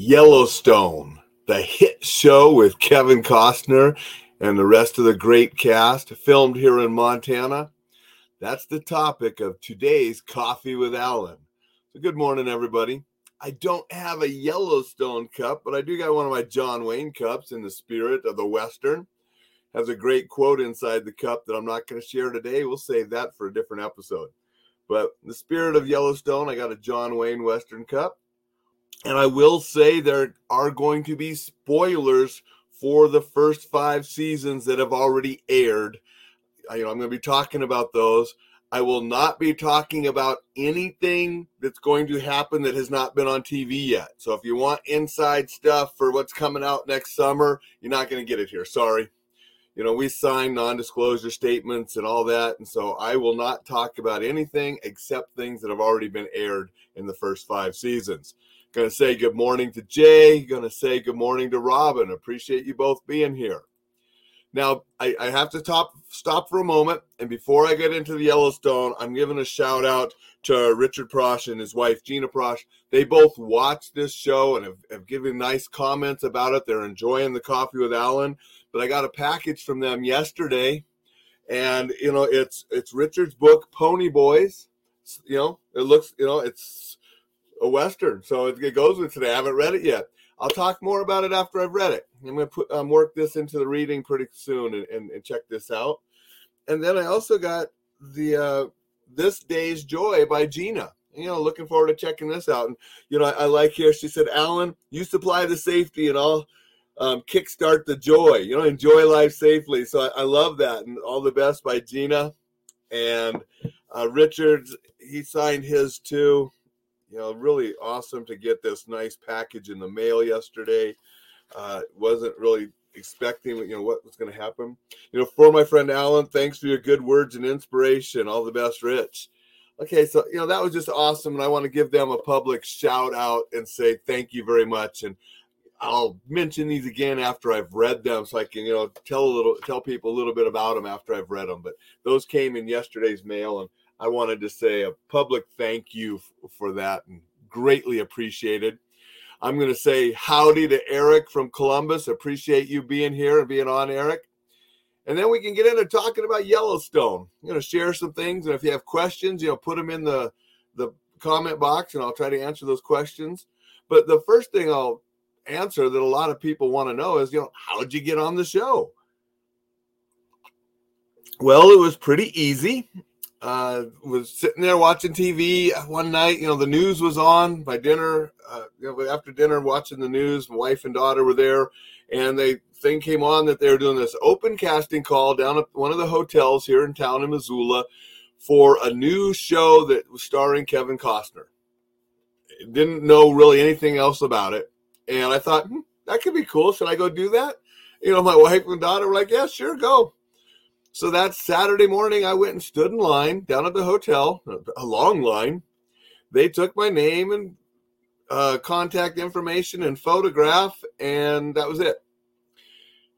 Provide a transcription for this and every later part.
Yellowstone, the hit show with Kevin Costner and the rest of the great cast, filmed here in Montana. That's the topic of today's Coffee with Alain. So, good morning, everybody. I don't have a Yellowstone cup, but I do got one of my John Wayne cups in the spirit of the Western. Has a great quote inside the cup that I'm not going to share today. We'll save that for a different episode. But the spirit of Yellowstone, I got a John Wayne Western cup. And I will say there are going to be spoilers for the first five seasons that have already aired. You know, I'm going to be talking about those. I will not be talking about anything that's going to happen that has not been on TV yet. So if you want inside stuff for what's coming out next summer, you're not going to get it here. Sorry. You know, we sign non disclosure statements and all that. And so I will not talk about anything except things that have already been aired in the first five seasons. Going to say good morning to Jay. Going to say good morning to Robin. Appreciate you both being here. Now, I, I, have to top, stop for a moment. And before I get into the Yellowstone, I'm giving a shout out to Richard Prosh and his wife, Gina Prosh. They both watched this show and have, have given nice comments about it. They're enjoying the coffee with Alain. But I got a package from them yesterday. And, you know, it's it's Richard's book, Pony Boys. You know, it looks, you know, it's a western, so it, it goes with today. I haven't read it yet. I'll talk more about it after I've read it. I'm going to put um, work this into the reading pretty soon and, and, and, check this out. And then I also got the uh, This Day's Joy by Gina. You know, looking forward to checking this out. And you know, I, I like here. She said, "Alain, you supply the safety, and I'll um, kickstart the joy. You know, enjoy life safely." So I, I love that, and all the best by Gina. And uh, Richards, he signed his too you know, really awesome to get this nice package in the mail yesterday. Uh, wasn't really expecting, you know, what was going to happen. You know, for my friend Alain, thanks for your good words and inspiration. All the best, Rich. Okay, so you know that was just awesome, and I want to give them a public shout out and say thank you very much. And I'll mention these again after I've read them, so I can you know tell a little, tell people a little bit about them after I've read them. But those came in yesterday's mail, and I wanted to say a public thank you for that and greatly appreciated. I'm going to say howdy to Eric from Columbus. Appreciate you being here and being on, Eric. And then we can get into talking about Yellowstone. I'm going to share some things, and if you have questions, you know, put them in the the comment box, and I'll try to answer those questions. But the first thing I'll answer that a lot of people want to know is, you know, how'd you get on the show? Well, it was pretty easy uh, was sitting there watching TV one night. You know, the news was on by dinner. Uh, you know, after dinner, watching the news, my wife and daughter were there, and they thing came on that they were doing this open casting call down at one of the hotels here in town in Missoula for a new show that was starring Kevin Costner. Didn't know really anything else about it, and I thought hmm, that could be cool. Should I go do that? You know, my wife and daughter were like, "Yeah, sure, go." So that Saturday morning, I went and stood in line down at the hotel, a long line. They took my name and uh, contact information and photograph, and that was it.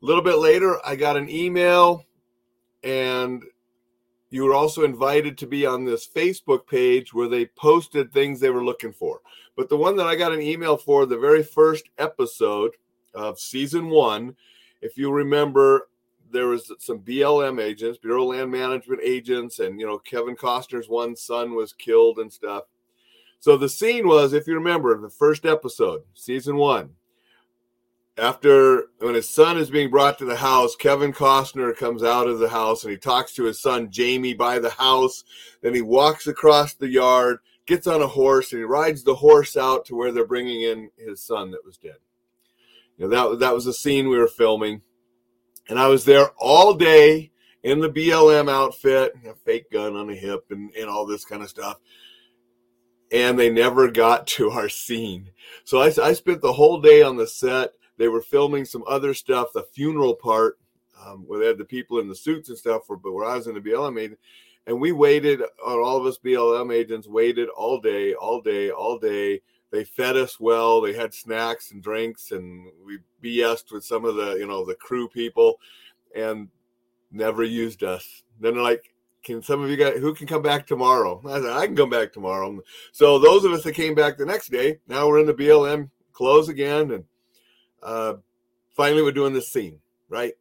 A little bit later, I got an email, and you were also invited to be on this Facebook page where they posted things they were looking for. But the one that I got an email for, the very first episode of season one, if you remember, there was some BLM agents, Bureau Land Management agents, and you know Kevin Costner's one son was killed and stuff. So the scene was, if you remember, the first episode, season one. After when his son is being brought to the house, Kevin Costner comes out of the house and he talks to his son Jamie by the house. Then he walks across the yard, gets on a horse, and he rides the horse out to where they're bringing in his son that was dead. You know, that that was the scene we were filming and I was there all day in the BLM outfit, a fake gun on the hip, and, and all this kind of stuff. And they never got to our scene. So I, I spent the whole day on the set. They were filming some other stuff, the funeral part, um, where they had the people in the suits and stuff, for, but where I was in the BLM agent. And we waited, all of us BLM agents waited all day, all day, all day they fed us well. They had snacks and drinks, and we BS'd with some of the you know the crew people, and never used us. Then they're like, "Can some of you guys who can come back tomorrow?" I said, "I can come back tomorrow." So those of us that came back the next day, now we're in the BLM clothes again, and uh, finally we're doing this scene, right?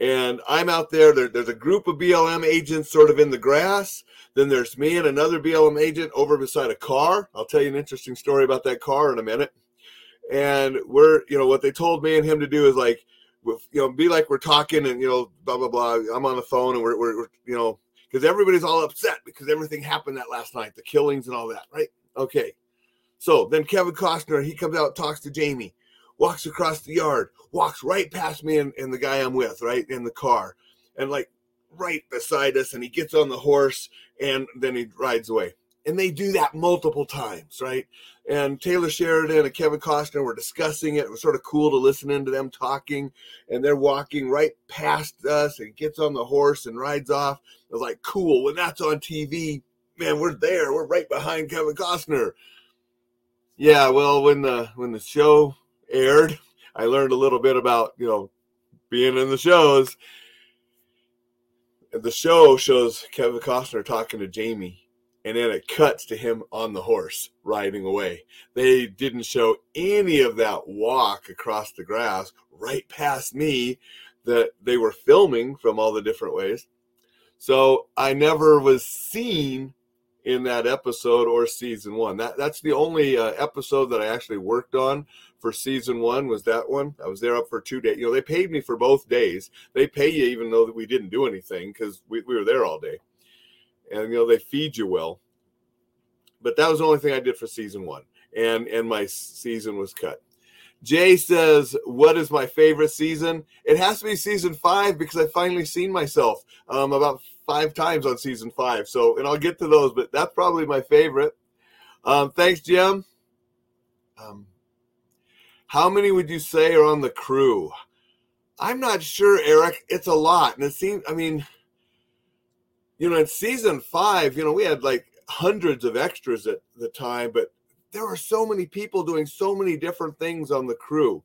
And I'm out there, there. There's a group of BLM agents sort of in the grass. Then there's me and another BLM agent over beside a car. I'll tell you an interesting story about that car in a minute. And we're, you know, what they told me and him to do is like, you know, be like we're talking and, you know, blah, blah, blah. I'm on the phone and we're, we're, we're you know, because everybody's all upset because everything happened that last night, the killings and all that, right? Okay. So then Kevin Costner, he comes out, talks to Jamie, walks across the yard, walks right past me and, and the guy I'm with, right in the car, and like right beside us, and he gets on the horse and then he rides away. And they do that multiple times, right? And Taylor Sheridan and Kevin Costner were discussing it. It was sort of cool to listen into them talking. And they're walking right past us and gets on the horse and rides off. I was like, cool. When that's on TV, man, we're there. We're right behind Kevin Costner. Yeah, well, when the when the show aired, I learned a little bit about you know being in the shows. The show shows Kevin Costner talking to Jamie, and then it cuts to him on the horse riding away. They didn't show any of that walk across the grass right past me that they were filming from all the different ways. So I never was seen in that episode or season one. That that's the only uh, episode that I actually worked on for season one was that one. I was there up for two days. You know, they paid me for both days. They pay you even though that we didn't do anything because we, we were there all day. And you know, they feed you well. But that was the only thing I did for season one. And and my season was cut. Jay says, What is my favorite season? It has to be season five because I finally seen myself um, about five times on season five. So, and I'll get to those, but that's probably my favorite. Um, thanks, Jim. Um, how many would you say are on the crew? I'm not sure, Eric. It's a lot. And it seems, I mean, you know, in season five, you know, we had like hundreds of extras at the time, but there were so many people doing so many different things on the crew.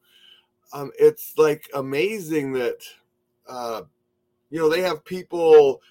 Um, it's like amazing that, uh, you know, they have people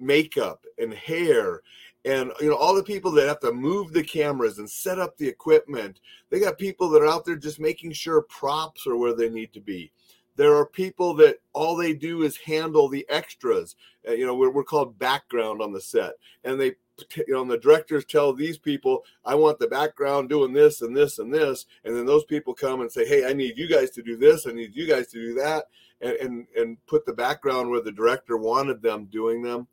makeup and hair and you know all the people that have to move the cameras and set up the equipment. They got people that are out there just making sure props are where they need to be. There are people that all they do is handle the extras. Uh, you know we're, we're called background on the set. And they you know the directors tell these people i want the background doing this and this and this. And then those people come and say hey i need you guys to do this. I need you guys to do that. And and, and put the background where the director wanted them doing them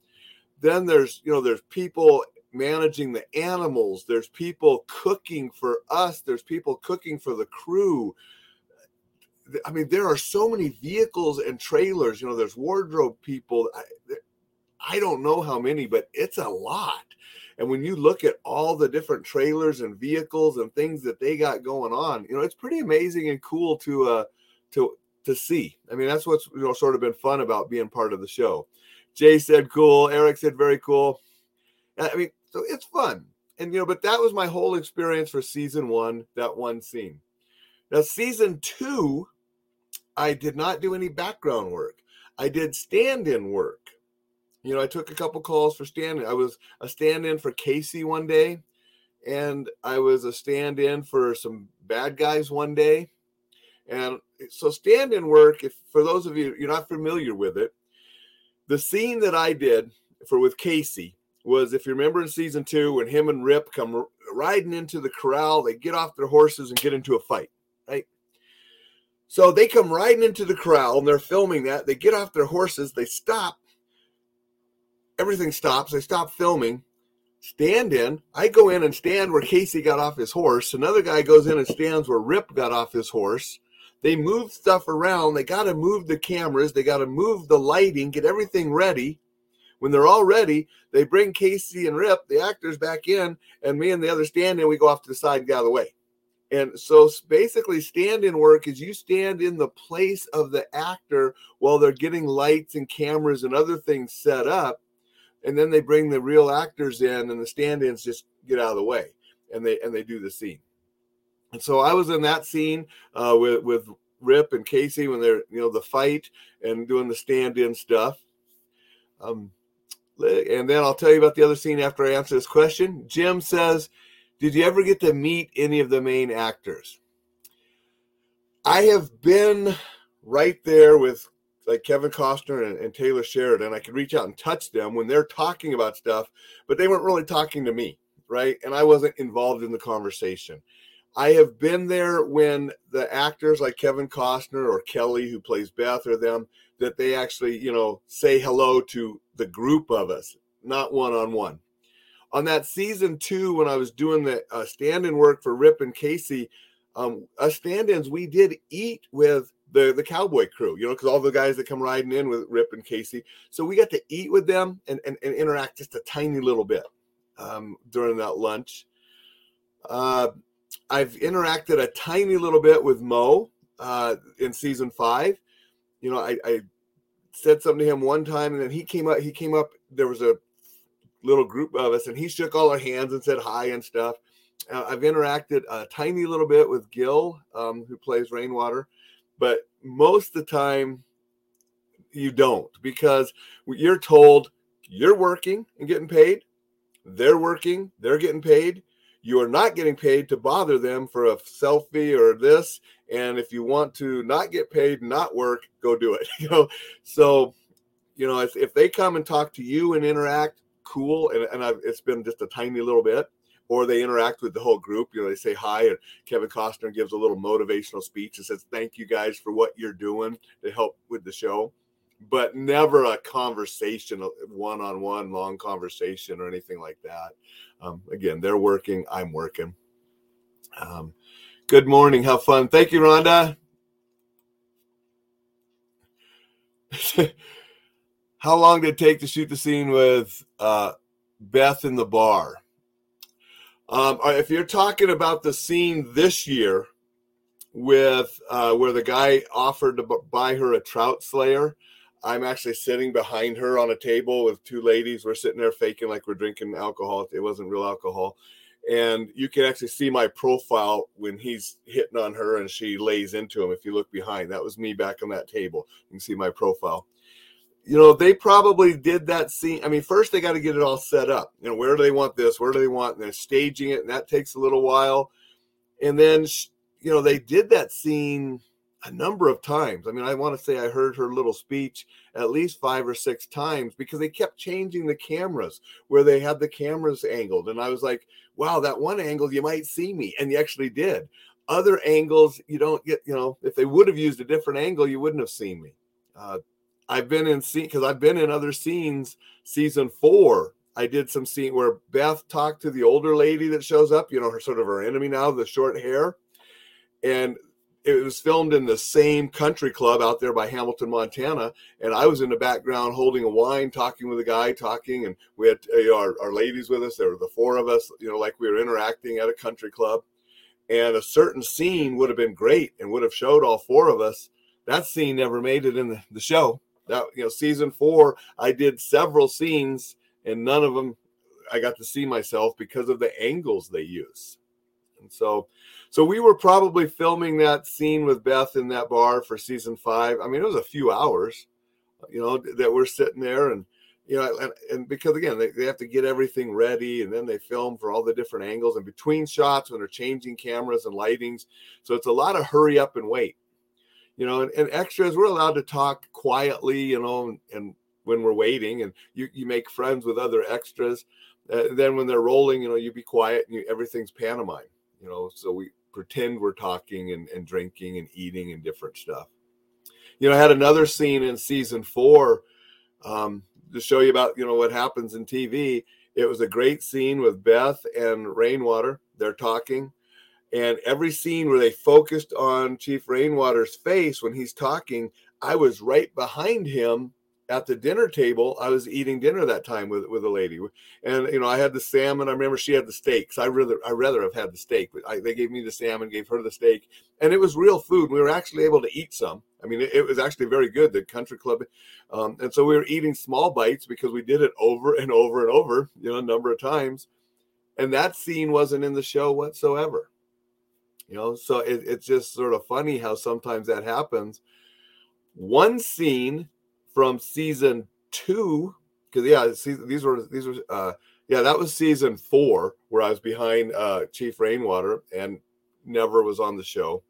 then there's you know there's people managing the animals. There's people cooking for us. There's people cooking for the crew. I mean there are so many vehicles and trailers. You know there's wardrobe people. I, I don't know how many but it's a lot. And when you look at all the different trailers and vehicles and things that they got going on you know it's pretty amazing and cool to uh to to see. I mean that's what's you know sort of been fun about being part of the show Jay said cool. Eric said very cool. I mean, so it's fun. And, you know, but that was my whole experience for season one, that one scene. Now, season two, I did not do any background work. I did stand in work. You know, I took a couple calls for stand in. I was a stand in for Kayce one day, and I was a stand in for some bad guys one day. And so, stand in work, if for those of you, you're not familiar with it, the scene that I did for with Kayce was if you remember in season two when him and Rip come riding into the corral, they get off their horses and get into a fight, right? So they come riding into the corral and they're filming that. They get off their horses, they stop. Everything stops. They stop filming. Stand in. I go in and stand where Kayce got off his horse. Another guy goes in and stands where Rip got off his horse. They move stuff around. They got to move the cameras. They got to move the lighting, get everything ready. When they're all ready, they bring Kayce and Rip, the actors, back in, and me and the other stand in. We go off to the side and get out of the way. And so basically, stand in work is you stand in the place of the actor while they're getting lights and cameras and other things set up. And then they bring the real actors in, and the stand ins just get out of the way and they and they do the scene. And so I was in that scene uh, with with Rip and Kayce when they're you know the fight and doing the stand-in stuff. Um, and then I'll tell you about the other scene after I answer this question. Jim says, "Did you ever get to meet any of the main actors?" I have been right there with like Kevin Costner and, and, Taylor Sheridan. I could reach out and touch them when they're talking about stuff, but they weren't really talking to me, right? And I wasn't involved in the conversation. I have been there when the actors like Kevin Costner or Kelly, who plays Beth, or them, that they actually, you know, say hello to the group of us, not one on one. On that season two, when I was doing the uh, stand in work for Rip and Kayce, um, us stand ins, we did eat with the the cowboy crew, you know, because all the guys that come riding in with Rip and Kayce. So we got to eat with them and, and, and interact just a tiny little bit um, during that lunch. Uh, I've interacted a tiny little bit with Mo uh, in season five. You know, I, I said something to him one time, and then he came up. He came up. There was a little group of us, and he shook all our hands and said hi and stuff. Uh, I've interacted a tiny little bit with Gil, um, who plays Rainwater, but most of the time you don't because you're told you're working and getting paid. They're working, they're getting paid you are not getting paid to bother them for a selfie or this. And if you want to not get paid not work go do it you know? So you know if, if they come and talk to you and interact cool. And, and I've, it's been just a tiny little bit. Or they interact with the whole group you know they say hi and kevin costner gives a little motivational speech and says thank you guys for what you're doing to help with the show but never a conversation, one on one, long conversation or anything like that. Um, again, they're working, I'm working. Um, good morning. Have fun. Thank you, Rhonda. How long did it take to shoot the scene with uh, Beth in the bar? Um, if you're talking about the scene this year with uh, where the guy offered to buy her a trout slayer, I'm actually sitting behind her on a table with two ladies. We're sitting there faking like we're drinking alcohol. It wasn't real alcohol. And you can actually see my profile when he's hitting on her and she lays into him. If you look behind, that was me back on that table. You can see my profile. You know, they probably did that scene. I mean, first they got to get it all set up. You know, where do they want this? Where do they want? And they're staging it, and that takes a little while. And then, you know, they did that scene a number of times. I mean, I want to say I heard her little speech at least five or six times because they kept changing the cameras where they had the cameras angled. And I was like, wow, that one angle, you might see me. And you actually did. Other angles, you don't get, you know, if they would have used a different angle, you wouldn't have seen me. Uh, I've been in scene because I've been in other scenes. Season four, I did some scene where Beth talked to the older lady that shows up, you know, her sort of her enemy now, the short hair. And it was filmed in the same country club out there by Hamilton, Montana. And I was in the background holding a wine, talking with a guy, talking, and we had you know, our, our ladies with us. There were the four of us, you know, like we were interacting at a country club. And a certain scene would have been great and would have showed all four of us. That scene never made it in the, the show. That you know, season four, I did several scenes, and none of them I got to see myself because of the angles they use. And so so we were probably filming that scene with Beth in that bar for season five. I mean, it was a few hours, you know, that we're sitting there and you know, and, and because again, they, they have to get everything ready and then they film for all the different angles and between shots when they're changing cameras and lightings. So it's a lot of hurry up and wait, you know, and, and extras, we're allowed to talk quietly, you know, and, and when we're waiting and you, you make friends with other extras. Uh, then when they're rolling, you know, you be quiet and you, everything's pantomime, you know, so we, pretend we're talking and, and drinking and eating and different stuff. You know, I had another scene in season four um, to show you about, you know, what happens in TV. It was a great scene with Beth and Rainwater. They're talking. And every scene where they focused on Chief Rainwater's face when he's talking, I was right behind him at the dinner table, I was eating dinner that time with with a lady, and you know I had the salmon. I remember she had the steaks. I rather I rather have had the steak, but I, they gave me the salmon, gave her the steak, and it was real food. We were actually able to eat some. I mean, it, it was actually very good. The country club, um, and so we were eating small bites because we did it over and over and over, you know, a number of times, and that scene wasn't in the show whatsoever. You know, so it, it's just sort of funny how sometimes that happens. One scene from season two because yeah these were these were uh yeah that was season four where i was behind uh chief rainwater and never was on the show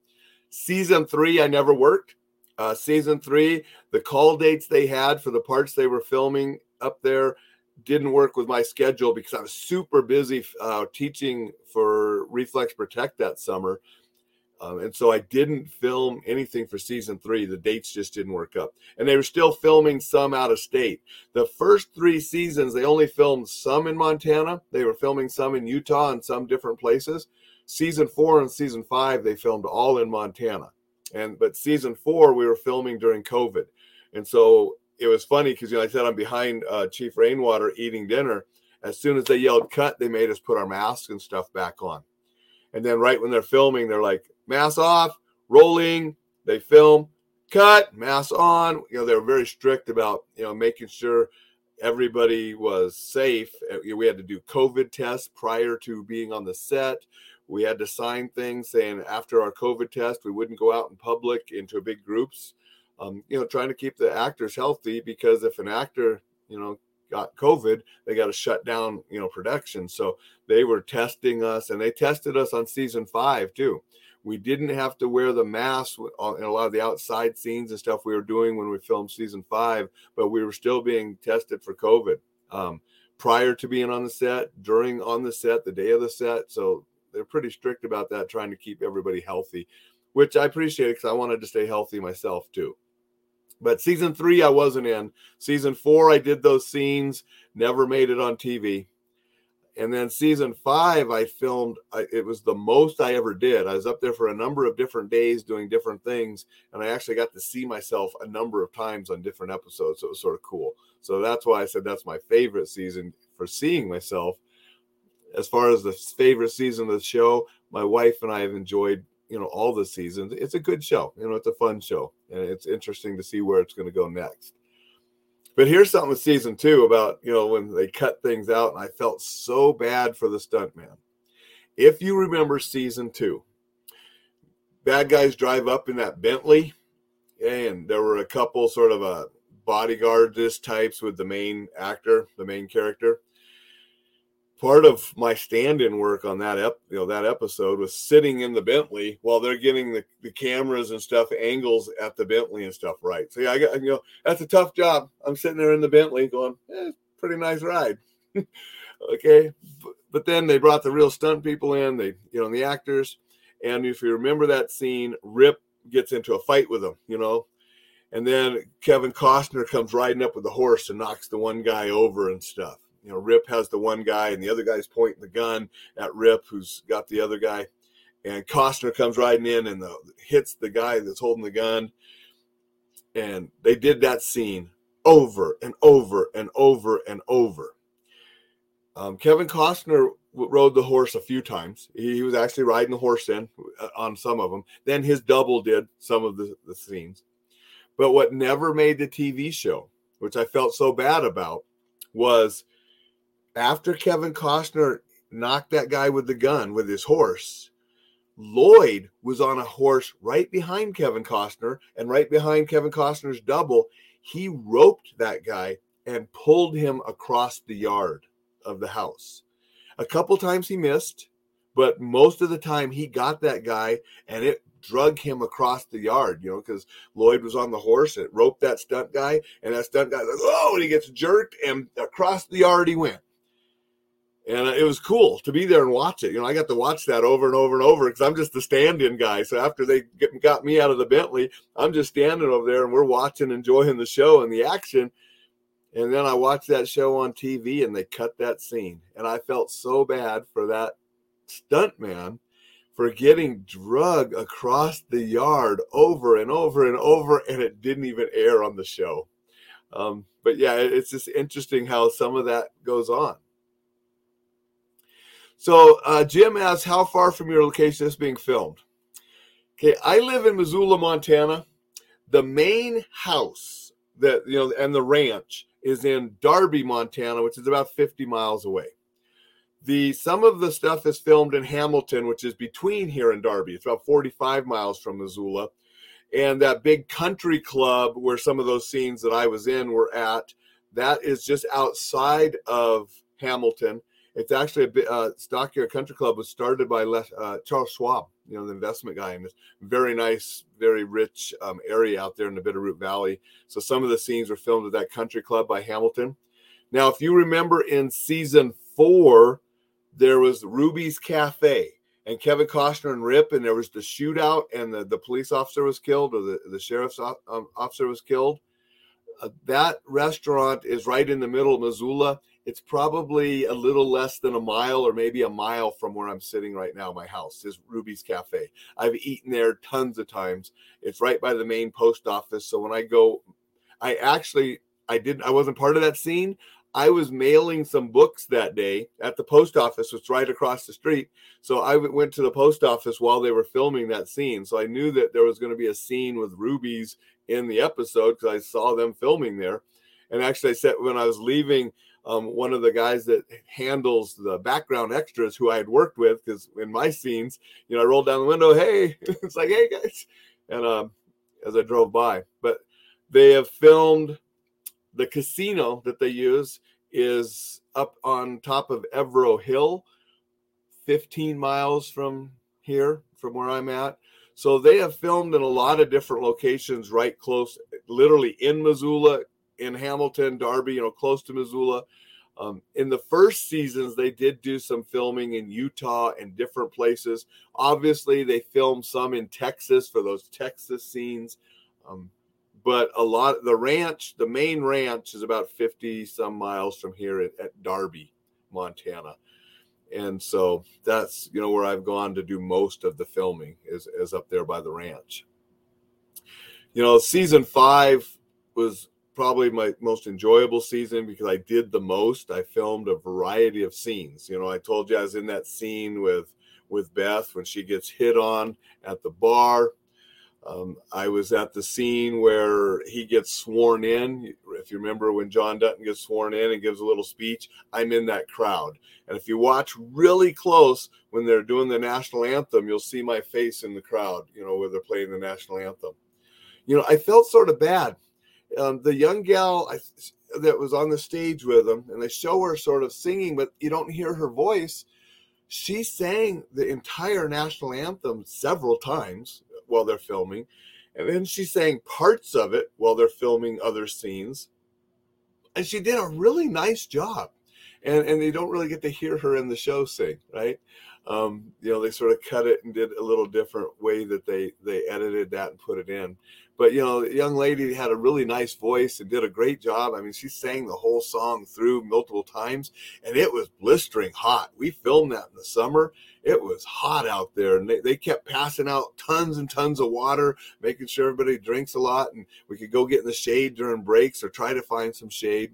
Season three, I never worked. Uh, season three, the call dates they had for the parts they were filming up there didn't work with my schedule because I was super busy uh, teaching for Reflex Protect that summer. Um, and so I didn't film anything for season three. The dates just didn't work up. And they were still filming some out of state. The first three seasons, they only filmed some in Montana. They were filming some in Utah and some different places. Season four and season five, they filmed all in Montana. And but season four, we were filming during COVID. And so it was funny because you know I said I'm behind uh, Chief Rainwater eating dinner. As soon as they yelled cut, they made us put our masks and stuff back on. And then right when they're filming, they're like, mask off, rolling. They film, cut, mask on. You know, they were very strict about, you know, making sure everybody was safe. Uh, we had to do COVID tests prior to being on the set. We had to sign things saying after our COVID test, we wouldn't go out in public into big groups. Um, you know, trying to keep the actors healthy because if an actor, you know, got COVID, they got to shut down, you know, production. So they were testing us and they tested us on season five too. We didn't have to wear the mask in a lot of the outside scenes and stuff we were doing when we filmed season five, but we were still being tested for COVID um, prior to being on the set, during on the set, the day of the set. So they're pretty strict about that, trying to keep everybody healthy, which I appreciate because I wanted to stay healthy myself too. But season three, I wasn't in. Season four, I did those scenes, never made it on TV. And then season five, I filmed, I, it was the most I ever did. I was up there for a number of different days doing different things. And I actually got to see myself a number of times on different episodes. So it was sort of cool. So that's why I said that's my favorite season for seeing myself. As far as the favorite season of the show, my wife and I have enjoyed you know all the seasons it's a good show you know it's a fun show and it's interesting to see where it's going to go next but here's something with season two about you know when they cut things out and i felt so bad for the stuntman if you remember season two bad guys drive up in that bentley and there were a couple sort of a uh, bodyguard this types with the main actor the main character part of my stand-in work on that ep, you know that episode was sitting in the Bentley while they're getting the, the cameras and stuff angles at the Bentley and stuff right. So yeah, I got you know that's a tough job. I'm sitting there in the Bentley going, eh, pretty nice ride. okay, but, but then they brought the real stunt people in, they you know the actors, and if you remember that scene, Rip gets into a fight with them, you know. And then Kevin Costner comes riding up with the horse and knocks the one guy over and stuff you know, Rip has the one guy and the other guy's pointing the gun at Rip, who's got the other guy. And Costner comes riding in and the, hits the guy that's holding the gun. And they did that scene over and over and over and over. Um, Kevin Costner rode the horse a few times. He, he, was actually riding the horse in uh, on some of them. Then his double did some of the, the scenes. But what never made the TV show, which I felt so bad about, was after Kevin Costner knocked that guy with the gun with his horse, Lloyd was on a horse right behind Kevin Costner and right behind Kevin Costner's double. He roped that guy and pulled him across the yard of the house. A couple times he missed, but most of the time he got that guy and it drug him across the yard, you know, because Lloyd was on the horse and it roped that stunt guy, and that stunt guy, like, oh, and he gets jerked and across the yard he went and it was cool to be there and watch it. You know, I got to watch that over and over and over because I'm just the stand-in guy. So after they get, got me out of the Bentley, I'm just standing over there and we're watching, enjoying the show and the action. And then I watched that show on TV and they cut that scene, and I felt so bad for that stunt man for getting drug across the yard over and over and over, and it didn't even air on the show. Um, but yeah, it's just interesting how some of that goes on. So uh, Jim asks, how far from your location is being filmed? Okay, I live in Missoula, Montana. The main house that you know and the ranch is in Darby, Montana, which is about 50 miles away. The some of the stuff is filmed in Hamilton, which is between here and Darby. It's about 45 miles from Missoula. And that big country club where some of those scenes that I was in were at, that is just outside of Hamilton It's actually a bit, uh, Stock Farm Country Club was started by Les, uh, Charles Schwab, you know, the investment guy in this very nice, very rich um, area out there in the Bitterroot Valley. So some of the scenes were filmed at that country club by Hamilton. Now, if you remember in season four, there was Ruby's Cafe and Kevin Costner and Rip, and there was the shootout, and the, the police officer was killed, or the, the sheriff's um, officer was killed. Uh, that restaurant is right in the middle of Missoula. It's probably a little less than a mile or maybe a mile from where I'm sitting right now. My house is Ruby's Cafe. I've eaten there tons of times. It's right by the main post office. So when I go, I actually I didn't I wasn't part of that scene, I was mailing some books that day at the post office, which right across the street. So I went to the post office while they were filming that scene. So I knew that there was going to be a scene with Ruby's in the episode because I saw them filming there. And actually, I said when I was leaving, um, one of the guys that handles the background extras who I had worked with, because in my scenes, you know, I rolled down the window, hey, it's like, hey guys, and um, as I drove by, but they have filmed the casino that they use is up on top of Evaro Hill, 15 miles from here, from where I'm at. So they have filmed in a lot of different locations right close, literally in Missoula, in Hamilton, Darby, you know, close to Missoula. Um, in the first seasons, they did do some filming in Utah and different places. Obviously, they filmed some in Texas for those Texas scenes. Um, but a lot the ranch the main ranch is about 50 some miles from here at, at, darby montana and so that's you know where i've gone to do most of the filming is, is up there by the ranch you know season five was probably my most enjoyable season because i did the most i filmed a variety of scenes you know i told you i was in that scene with with beth when she gets hit on at the bar um, I was at the scene where he gets sworn in. If you remember when John Dutton gets sworn in and gives a little speech, I'm in that crowd. And if you watch really close when they're doing the national anthem, you'll see my face in the crowd, you know, where they're playing the national anthem. You know, I felt sort of bad. Um, the young gal I, that was on the stage with him, and they show her sort of singing, but you don't hear her voice. She sang the entire national anthem several times while they're filming. And then she sang parts of it while they're filming other scenes. And she did a really nice job. And, and they don't really get to hear her in the show sing, right? Um, you know, they sort of cut it and did a little different way that they they edited that and put it in. But you know, the young lady had a really nice voice and did a great job. I mean, she sang the whole song through multiple times, and it was blistering hot. We filmed that in the summer. It was hot out there, and they, they kept passing out tons and tons of water, making sure everybody drinks a lot, and we could go get in the shade during breaks or try to find some shade.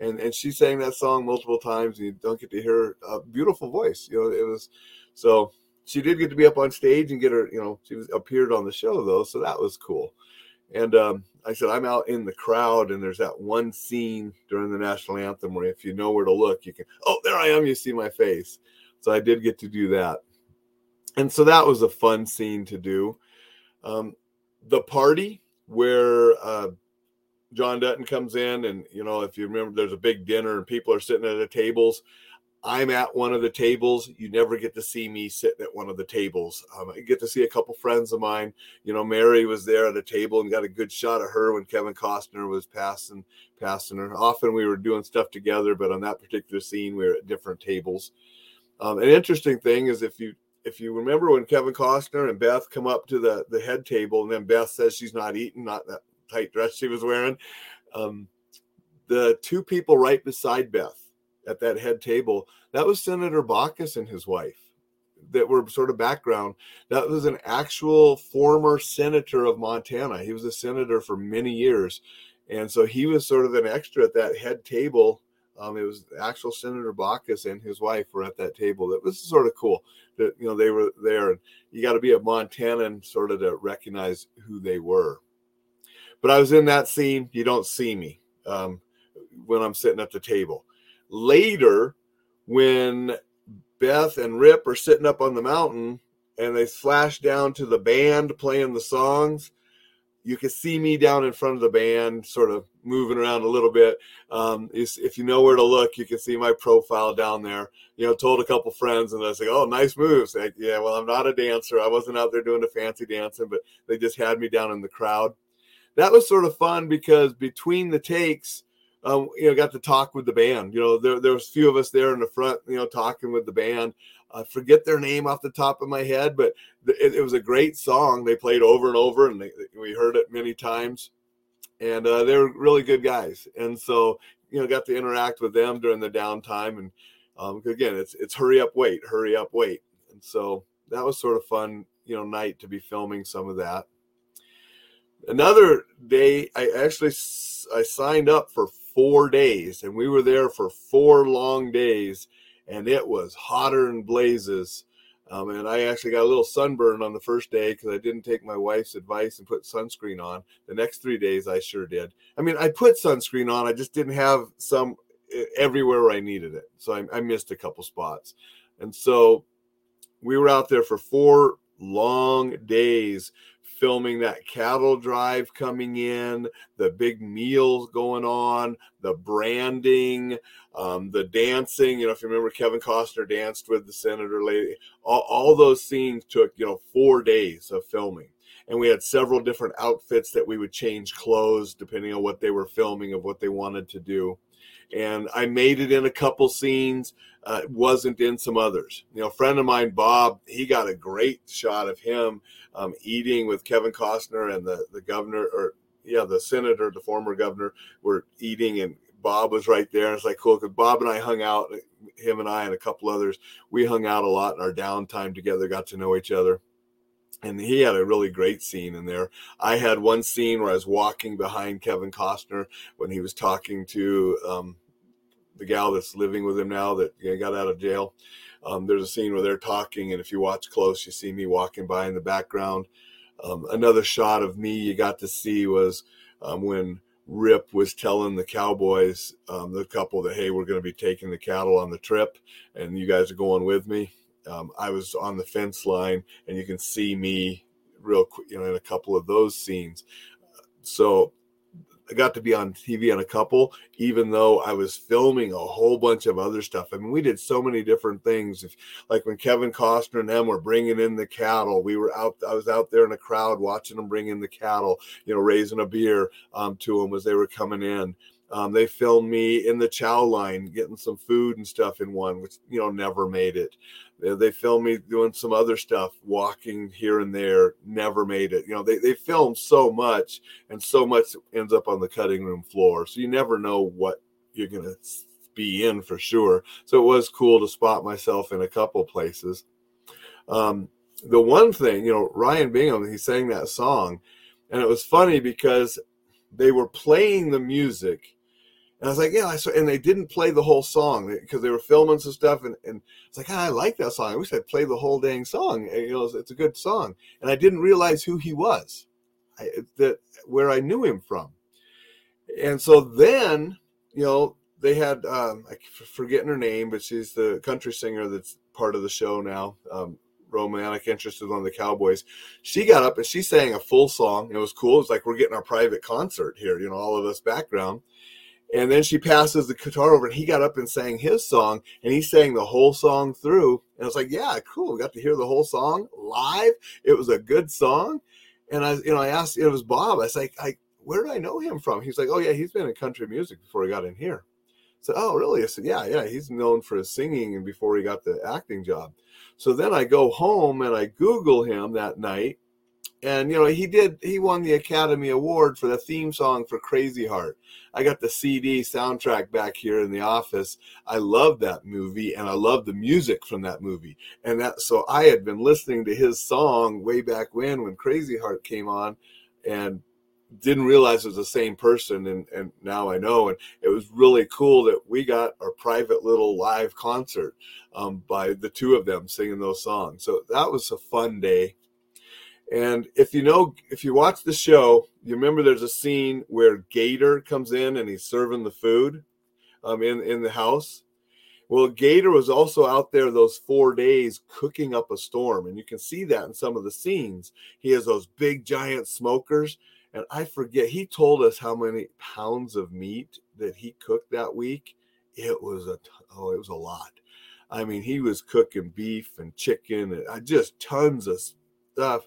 And and she sang that song multiple times, and you don't get to hear a beautiful voice. You know, it was so she did get to be up on stage and get her, you know, she was appeared on the show though, so that was cool. And um, I said, I'm out in the crowd, and there's that one scene during the national anthem where if you know where to look, you can, oh, there I am, you see my face. So I did get to do that. And so that was a fun scene to do. Um, the party where uh, John Dutton comes in, and you know, if you remember, there's a big dinner and people are sitting at the tables. I'm at one of the tables. You never get to see me sitting at one of the tables. Um, I get to see a couple friends of mine. You know, Mary was there at a table and got a good shot of her when Kevin Costner was passing passing her. Often we were doing stuff together, but on that particular scene, we were at different tables. Um, an interesting thing is if you if you remember when Kevin Costner and Beth come up to the the head table, and then Beth says she's not eating, not that tight dress she was wearing. Um, the two people right beside Beth at that head table, that was Senator Baucus and his wife that were sort of background. That was an actual former senator of Montana. He was a senator for many years. And so he was sort of an extra at that head table. Um, it was actual Senator Baucus and his wife were at that table. That was sort of cool that you know they were there, and you got to be a Montanan sort of to recognize who they were. But I was in that scene. You don't see me um, when I'm sitting at the table later when Beth and Rip are sitting up on the mountain and they flash down to the band playing the songs. you can see me down in front of the band, sort of moving around a little bit. Um, if you know where to look, you can see my profile down there. You know, told a couple friends, and I like, "Oh, nice moves." Like, yeah, well, I'm not a dancer. I wasn't out there doing the fancy dancing, but they just had me down in the crowd. That was sort of fun because between the takes, um, you know, got to talk with the band. You know, there there was a few of us there in the front, you know, talking with the band. I forget their name off the top of my head, but it, it was a great song. They played over and over, and they, we heard it many times. And uh, they were really good guys, and so you know, got to interact with them during the downtime. And um, again, it's it's hurry up, wait, hurry up, wait. And so that was sort of fun, you know, night to be filming some of that. Another day, I actually I signed up for four days, and we were there for four long days and it was hotter than blazes. Um, and I actually got a little sunburn on the first day because I didn't take my wife's advice and put sunscreen on. The next three days, I sure did. I mean, I put sunscreen on, I just didn't have some everywhere where I needed it. So I, I missed a couple spots. And so we were out there for four long days filming that cattle drive coming in, the big meals going on, the branding, um, the dancing. You know, if you remember, Kevin Costner danced with the senator lady. All, all those scenes took, you know, four days of filming. And we had several different outfits that we would change clothes depending on what they were filming of what they wanted to do and I made it in a couple scenes. Uh, wasn't in some others. You know, a friend of mine, Bob, he got a great shot of him um, eating with Kevin Costner and the the governor, or yeah, the senator, the former governor, were eating, and Bob was right there. It's like cool because Bob and I hung out, him and I and a couple others, we hung out a lot in our downtime together, got to know each other and he had a really great scene in there. I had one scene where I was walking behind Kevin Costner when he was talking to um, the gal that's living with him now that got out of jail. Um, there's a scene where they're talking, and if you watch close, you see me walking by in the background. Um, another shot of me you got to see was um, when Rip was telling the Cowboys, um, the couple, that hey, we're going to be taking the cattle on the trip, and you guys are going with me. Um, I was on the fence line, and you can see me real quick, you know, in a couple of those scenes. So I got to be on TV on a couple, even though I was filming a whole bunch of other stuff. I mean, we did so many different things. If, like when Kevin Costner and them were bringing in the cattle, we were out. I was out there in a crowd watching them bring in the cattle. You know, raising a beer um, to them as they were coming in. Um, they filmed me in the chow line getting some food and stuff in one, which you know never made it. They filmed me doing some other stuff, walking here and there, never made it. You know, they, they film so much and so much ends up on the cutting room floor. So you never know what you're to be in for sure. So it was cool to spot myself in a couple places. Um, the one thing, you know, Ryan Bingham, he sang that song, and it was funny because they were playing the music and I was like, yeah, I saw, and they didn't play the whole song because they were filming some stuff. And, and it's like, ah, I like that song. I wish I'd play the whole dang song. And, you know, it's, it's, a good song. And I didn't realize who he was, I, that where I knew him from. And so then, you know, they had, um, I forgetting her name, but she's the country singer that's part of the show now. Um, romantic interest in one of the Cowboys. She got up and she sang a full song. It was cool. It's like we're getting our private concert here, you know, all of us background. And then she passes the guitar over, and he got up and sang his song, and he sang the whole song through. And I was like, "Yeah, cool. Got to hear the whole song live. It was a good song." And I, you know, I asked, it was Bob. I was like, "I where did I know him from?" He's like, "Oh yeah, he's been in country music before he got in here." Said, "Oh really?" I said, "Yeah, yeah. He's known for his singing and before he got the acting job." So then I go home and I Google him that night, and you know he did he won the academy award for the theme song for crazy heart. I got the cd soundtrack back here in the office. I love that movie and i love the music from that movie. And that so i had been listening to his song way back when when crazy heart came on and didn't realize it was the same person and, and now i know. And it was really cool that we got our private little live concert um, by the two of them singing those songs. So that was a fun day and if you know, if you watch the show, you remember there's a scene where Gator comes in and he's serving the food um, in, in the house. Well, Gator was also out there those four days cooking up a storm. And you can see that in some of the scenes. He has those big giant smokers And I forget, he told us how many pounds of meat that he cooked that week. It was a, oh, it was a lot. I mean, he was cooking beef and chicken and uh, just tons of stuff.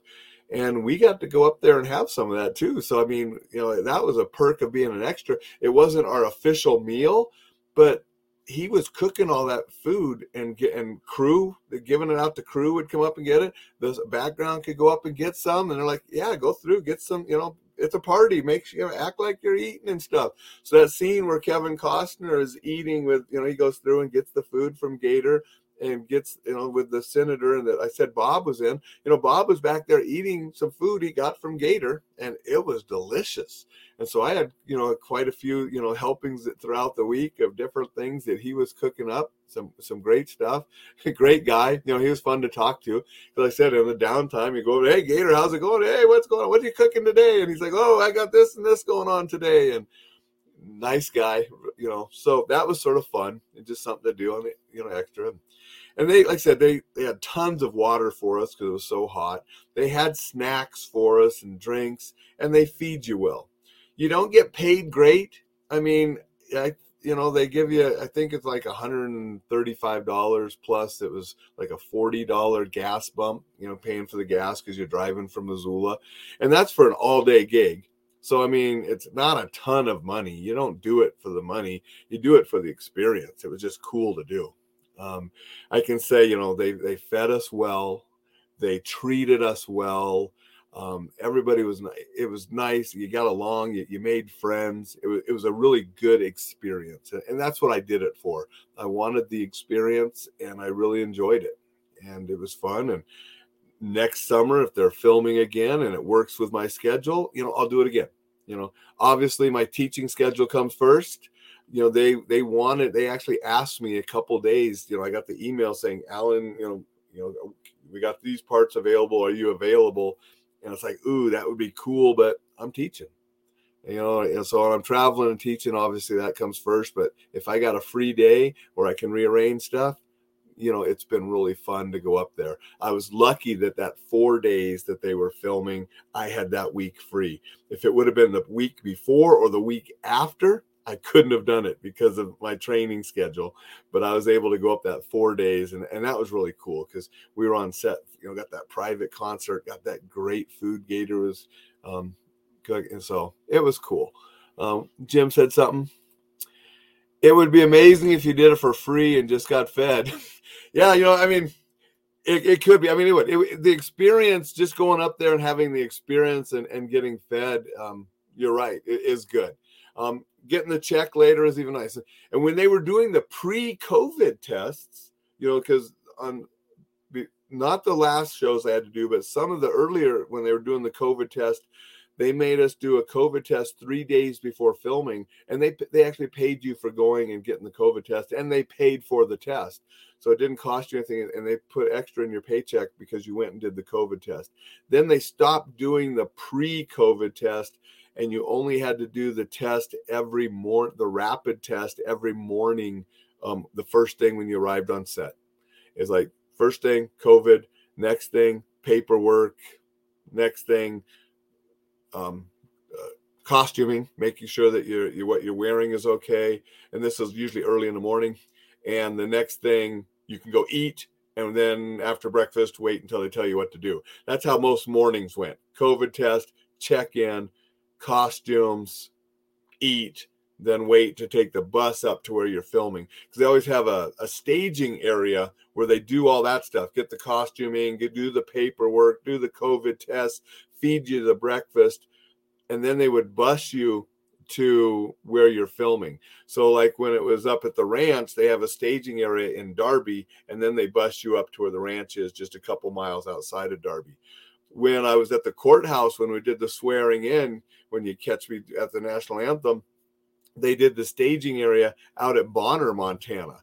And we got to go up there and have some of that too. So, I mean, you know, that was a perk of being an extra. It wasn't our official meal, but he was cooking all that food and get and crew giving it out to crew would come up and get it the background could go up and get some and they're like yeah go through get some you know it's a party make sure you know, act like you're eating and stuff so that scene where kevin costner is eating with you know he goes through and gets the food from gator and gets you know with the senator and that I said Bob was in. You know, Bob was back there eating some food he got from Gator, and it was delicious. And so I had you know quite a few you know helpings throughout the week of different things that he was cooking up. Some some great stuff. great guy. You know, he was fun to talk to. Because I said in the downtime, you go, hey Gator, how's it going? Hey, what's going on? What are you cooking today? And he's like, oh, I got this and this going on today, and nice guy, you know. So that was sort of fun and just something to do on the, you know, extra and they like i said they they had tons of water for us because it was so hot. They had snacks for us and drinks and they feed you well. You don't get paid great. I mean i you know they give you i think it's like $135 plus. It was like a $40 gas bump you know paying for the gas because you're driving from missoula. And that's for an all day gig. So i mean it's not a ton of money. You don't do it for the money. You do it for the experience. It was just cool to do um, I can say, you know, they they fed us well, they treated us well. Um, everybody was it was nice. You got along. You, you made friends. It was it was a really good experience, and that's what I did it for. I wanted the experience, and I really enjoyed it, and it was fun. And next summer, if they're filming again and it works with my schedule, you know, I'll do it again. You know, obviously my teaching schedule comes first you know they they wanted they actually asked me a couple days you know i got the email saying Alain you know you know we got these parts available. Are you available? And it's like ooh that would be cool but i'm teaching. You know and so i'm traveling and teaching obviously that comes first but if i got a free day where i can rearrange stuff you know it's been really fun to go up there. I was lucky that that four days that they were filming i had that week free. If it would have been the week before or the week after I couldn't have done it because of my training schedule, but I was able to go up that four days, and, and that was really cool because we were on set. You know, got that private concert, got that great food. Gator was, um, good, and so it was cool. Um, Jim said something. It would be amazing if you did it for free and just got fed. yeah, you know, I mean, it, it could be. I mean, it would. It, the experience, just going up there and having the experience and, and getting fed, um, you're right, it is good. Um, getting the check later is even nicer. And when they were doing the pre-COVID tests, you know, because on not the last shows I had to do, but some of the earlier when they were doing the COVID test, they made us do a COVID test three days before filming, and they they actually paid you for going and getting the COVID test, and they paid for the test, so it didn't cost you anything, and they put extra in your paycheck because you went and did the COVID test. Then they stopped doing the pre-COVID test, and you only had to do the test every morning, the rapid test every morning, um, the first thing when you arrived on set. Is like first thing COVID, next thing paperwork, next thing um, uh, costuming, making sure that you're, you what you're wearing is okay, and this is usually early in the morning. And the next thing you can go eat, and then after breakfast, wait until they tell you what to do. That's how most mornings went. COVID test, check in, costumes, eat, then wait to take the bus up to where you're filming. Because they always have a, a staging area where they do all that stuff get the costuming, get, do the paperwork, do the COVID test, feed you the breakfast, and then they would bus you to where you're filming. So, like when it was up at the ranch, they have a staging area in Darby, and then they bus you up to where the ranch is just a couple miles outside of Darby when I was at the courthouse when we did the swearing in, when you catch me at the national anthem, they did the staging area out at Bonner, Montana,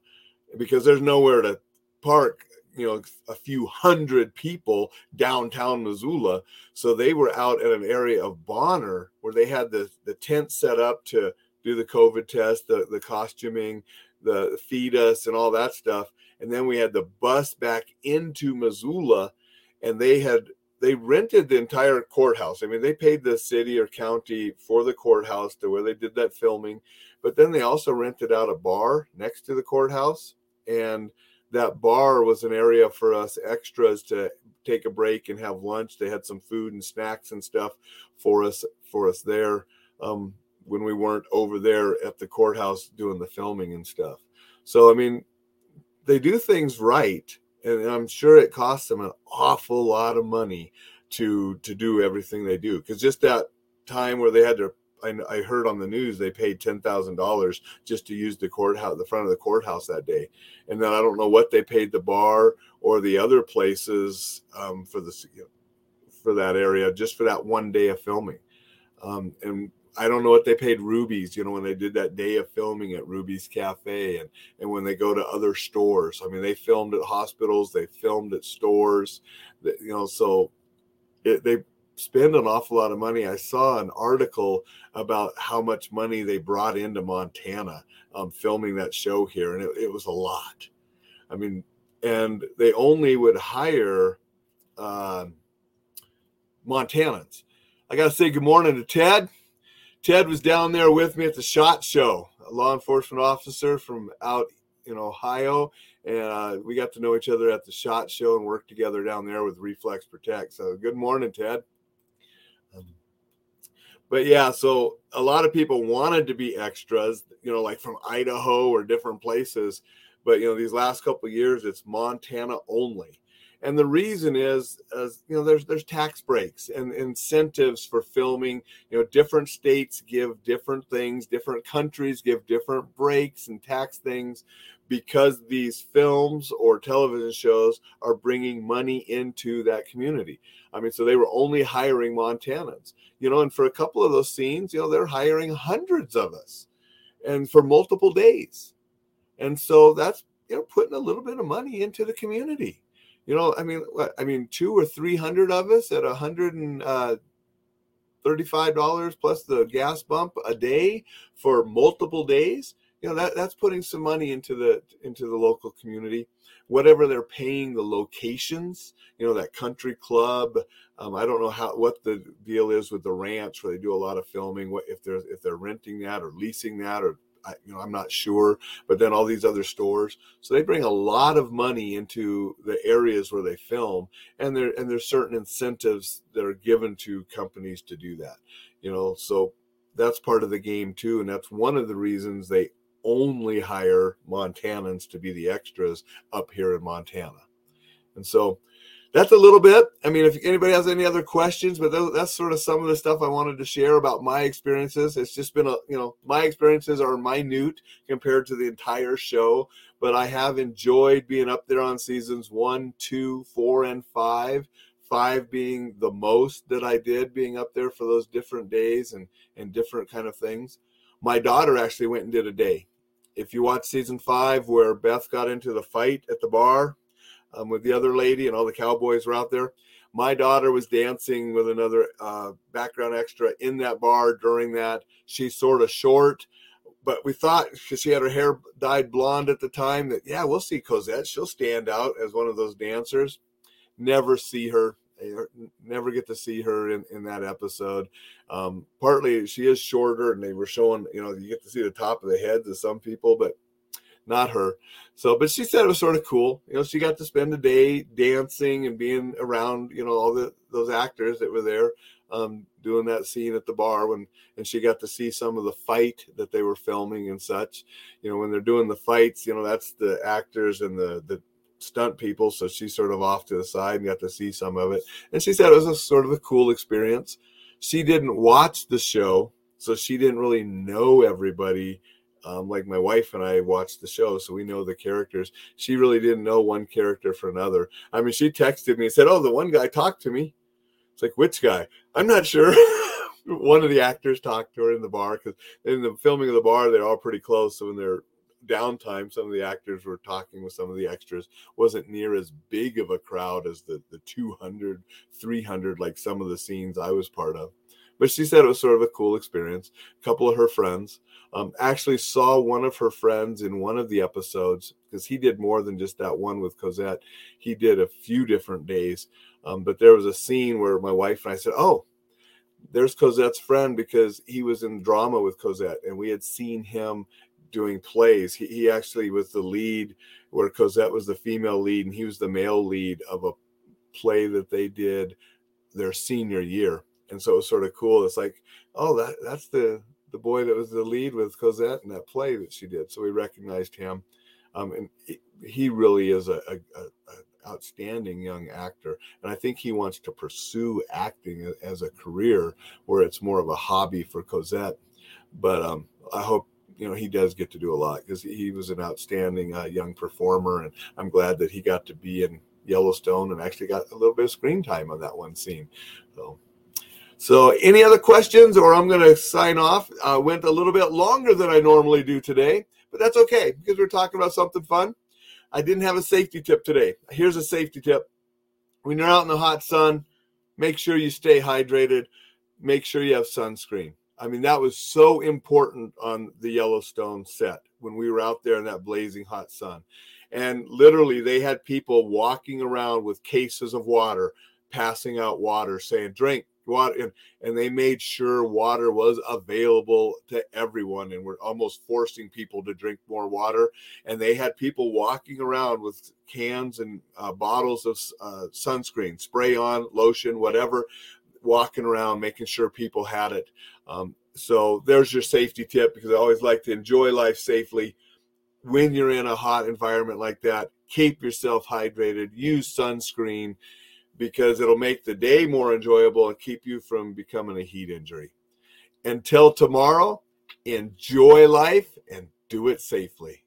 because there's nowhere to park, you know, a few hundred people downtown Missoula. So they were out at an area of Bonner where they had the, the tent set up to do the COVID test, the, the costuming, the feed us and all that stuff. And then we had the bus back into Missoula and they had they rented the entire courthouse. I mean, they paid the city or county for the courthouse to where they did that filming, but then they also rented out a bar next to the courthouse, and that bar was an area for us extras to take a break and have lunch. They had some food and snacks and stuff for us for us there um, when we weren't over there at the courthouse doing the filming and stuff. So I mean, they do things right, and I'm sure it costs them an awful lot of money to to do everything they do. Because just that time where they had to I, I heard on the news they paid ten thousand dollars just to use the courthouse, the front of the courthouse that day, and then I don't know what they paid the bar or the other places um, for the for that area just for that one day of filming, um, and I don't know what they paid Ruby's, you know, when they did that day of filming at Ruby's Cafe and and when they go to other stores. I mean, they filmed at hospitals, they filmed at stores, that, you know, so it, they spend an awful lot of money. I saw an article about how much money they brought into Montana um, filming that show here, and it, it, was a lot. I mean, and they only would hire uh, Montanans. I got to say good morning to Ted. Ted was down there with me at the SHOT Show, a law enforcement officer from out in Ohio, and uh, we got to know each other at the SHOT Show and work together down there with Reflex Protect. So, good morning, Ted. Um, but yeah, so a lot of people wanted to be extras, you know, like from Idaho or different places. But you know, these last couple years, it's Montana only and the reason is as you know there's there's tax breaks and incentives for filming. You know different states give different things different countries give different breaks and tax things because these films or television shows are bringing money into that community. I mean so they were only hiring montanans you know and for a couple of those scenes you know they're hiring hundreds of us and for multiple days. And so that's you know putting a little bit of money into the community you know, I mean, I mean, two or three hundred of us at a hundred and uh, thirty-five dollars plus the gas bump a day for multiple days. You know, that that's putting some money into the into the local community. Whatever they're paying the locations, you know, that country club. Um, I don't know how what the deal is with the ranch where they do a lot of filming. What if they're if they're renting that or leasing that or I, you know, I'm not sure. But then all these other stores, so they bring a lot of money into the areas where they film, and there and there's certain incentives that are given to companies to do that. You know, so that's part of the game too, and that's one of the reasons they only hire Montanans to be the extras up here in Montana. And so that's a little bit. I mean, if anybody has any other questions, but that's sort of some of the stuff I wanted to share about my experiences. It's just been a, you know, my experiences are minute compared to the entire show, but I have enjoyed being up there on seasons one, two, four, and five. Five being the most that I did, being up there for those different days and and different kind of things. My daughter actually went and did a day. If you watch season five, where Beth got into the fight at the bar, um, with the other lady, and all the cowboys were out there. My daughter was dancing with another uh, background extra in that bar during that. She's sort of short, but we thought because she had her hair dyed blonde at the time that yeah, we'll see Cosette. She'll stand out as one of those dancers. Never see her never get to see her in, in that episode. Um, partly she is shorter, and they were showing, you know, you get to see the top of the heads of some people, but not her. So, but she said it was sort of cool. You know, she got to spend the day dancing and being around, you know, all the those actors that were there um, doing that scene at the bar when, and she got to see some of the fight that they were filming and such. You know, when they're doing the fights, you know, that's the actors and the the stunt people. So she's sort of off to the side and got to see some of it. And she said it was a sort of a cool experience. She didn't watch the show, so she didn't really know everybody um, like my wife and I watched the show, so we know the characters. She really didn't know one character for another. I mean, she texted me and said, "Oh, the one guy talked to me." It's like which guy? I'm not sure. one of the actors talked to her in the bar because in the filming of the bar, they're all pretty close. So in their downtime, some of the actors were talking with some of the extras. wasn't near as big of a crowd as the the 200, 300 like some of the scenes I was part of. But she said it was sort of a cool experience. A couple of her friends um, actually saw one of her friends in one of the episodes because he did more than just that one with Cosette. He did a few different days. Um, but there was a scene where my wife and I said, "Oh, there's Cosette's friend because he was in drama with Cosette, and we had seen him doing plays. He, he actually was the lead, where Cosette was the female lead, and he was the male lead of a play that they did their senior year. And so it was sort of cool. It's like, oh, that that's the the boy that was the lead with Cosette in that play that she did. So we recognized him, um, and he, really is a, a, a, outstanding young actor. And I think he wants to pursue acting as a career, where it's more of a hobby for Cosette. But um, I hope you know he does get to do a lot because he was an outstanding uh, young performer, and I'm glad that he got to be in Yellowstone and actually got a little bit of screen time on that one scene. So. So, any other questions, or I'm going to sign off? Uh, went a little bit longer than I normally do today, but that's okay because we're talking about something fun. I didn't have a safety tip today. Here's a safety tip when you're out in the hot sun, make sure you stay hydrated, make sure you have sunscreen. I mean, that was so important on the Yellowstone set when we were out there in that blazing hot sun. And literally, they had people walking around with cases of water, passing out water, saying, Drink, water and, and they made sure water was available to everyone and we're almost forcing people to drink more water. And they had people walking around with cans and uh, bottles of uh, sunscreen spray on lotion whatever walking around making sure people had it. Um, so there's your safety tip because i always like to enjoy life safely. When you're in a hot environment like that keep yourself hydrated use sunscreen because it'll make the day more enjoyable and keep you from becoming a heat injury. Until tomorrow, enjoy life and do it safely.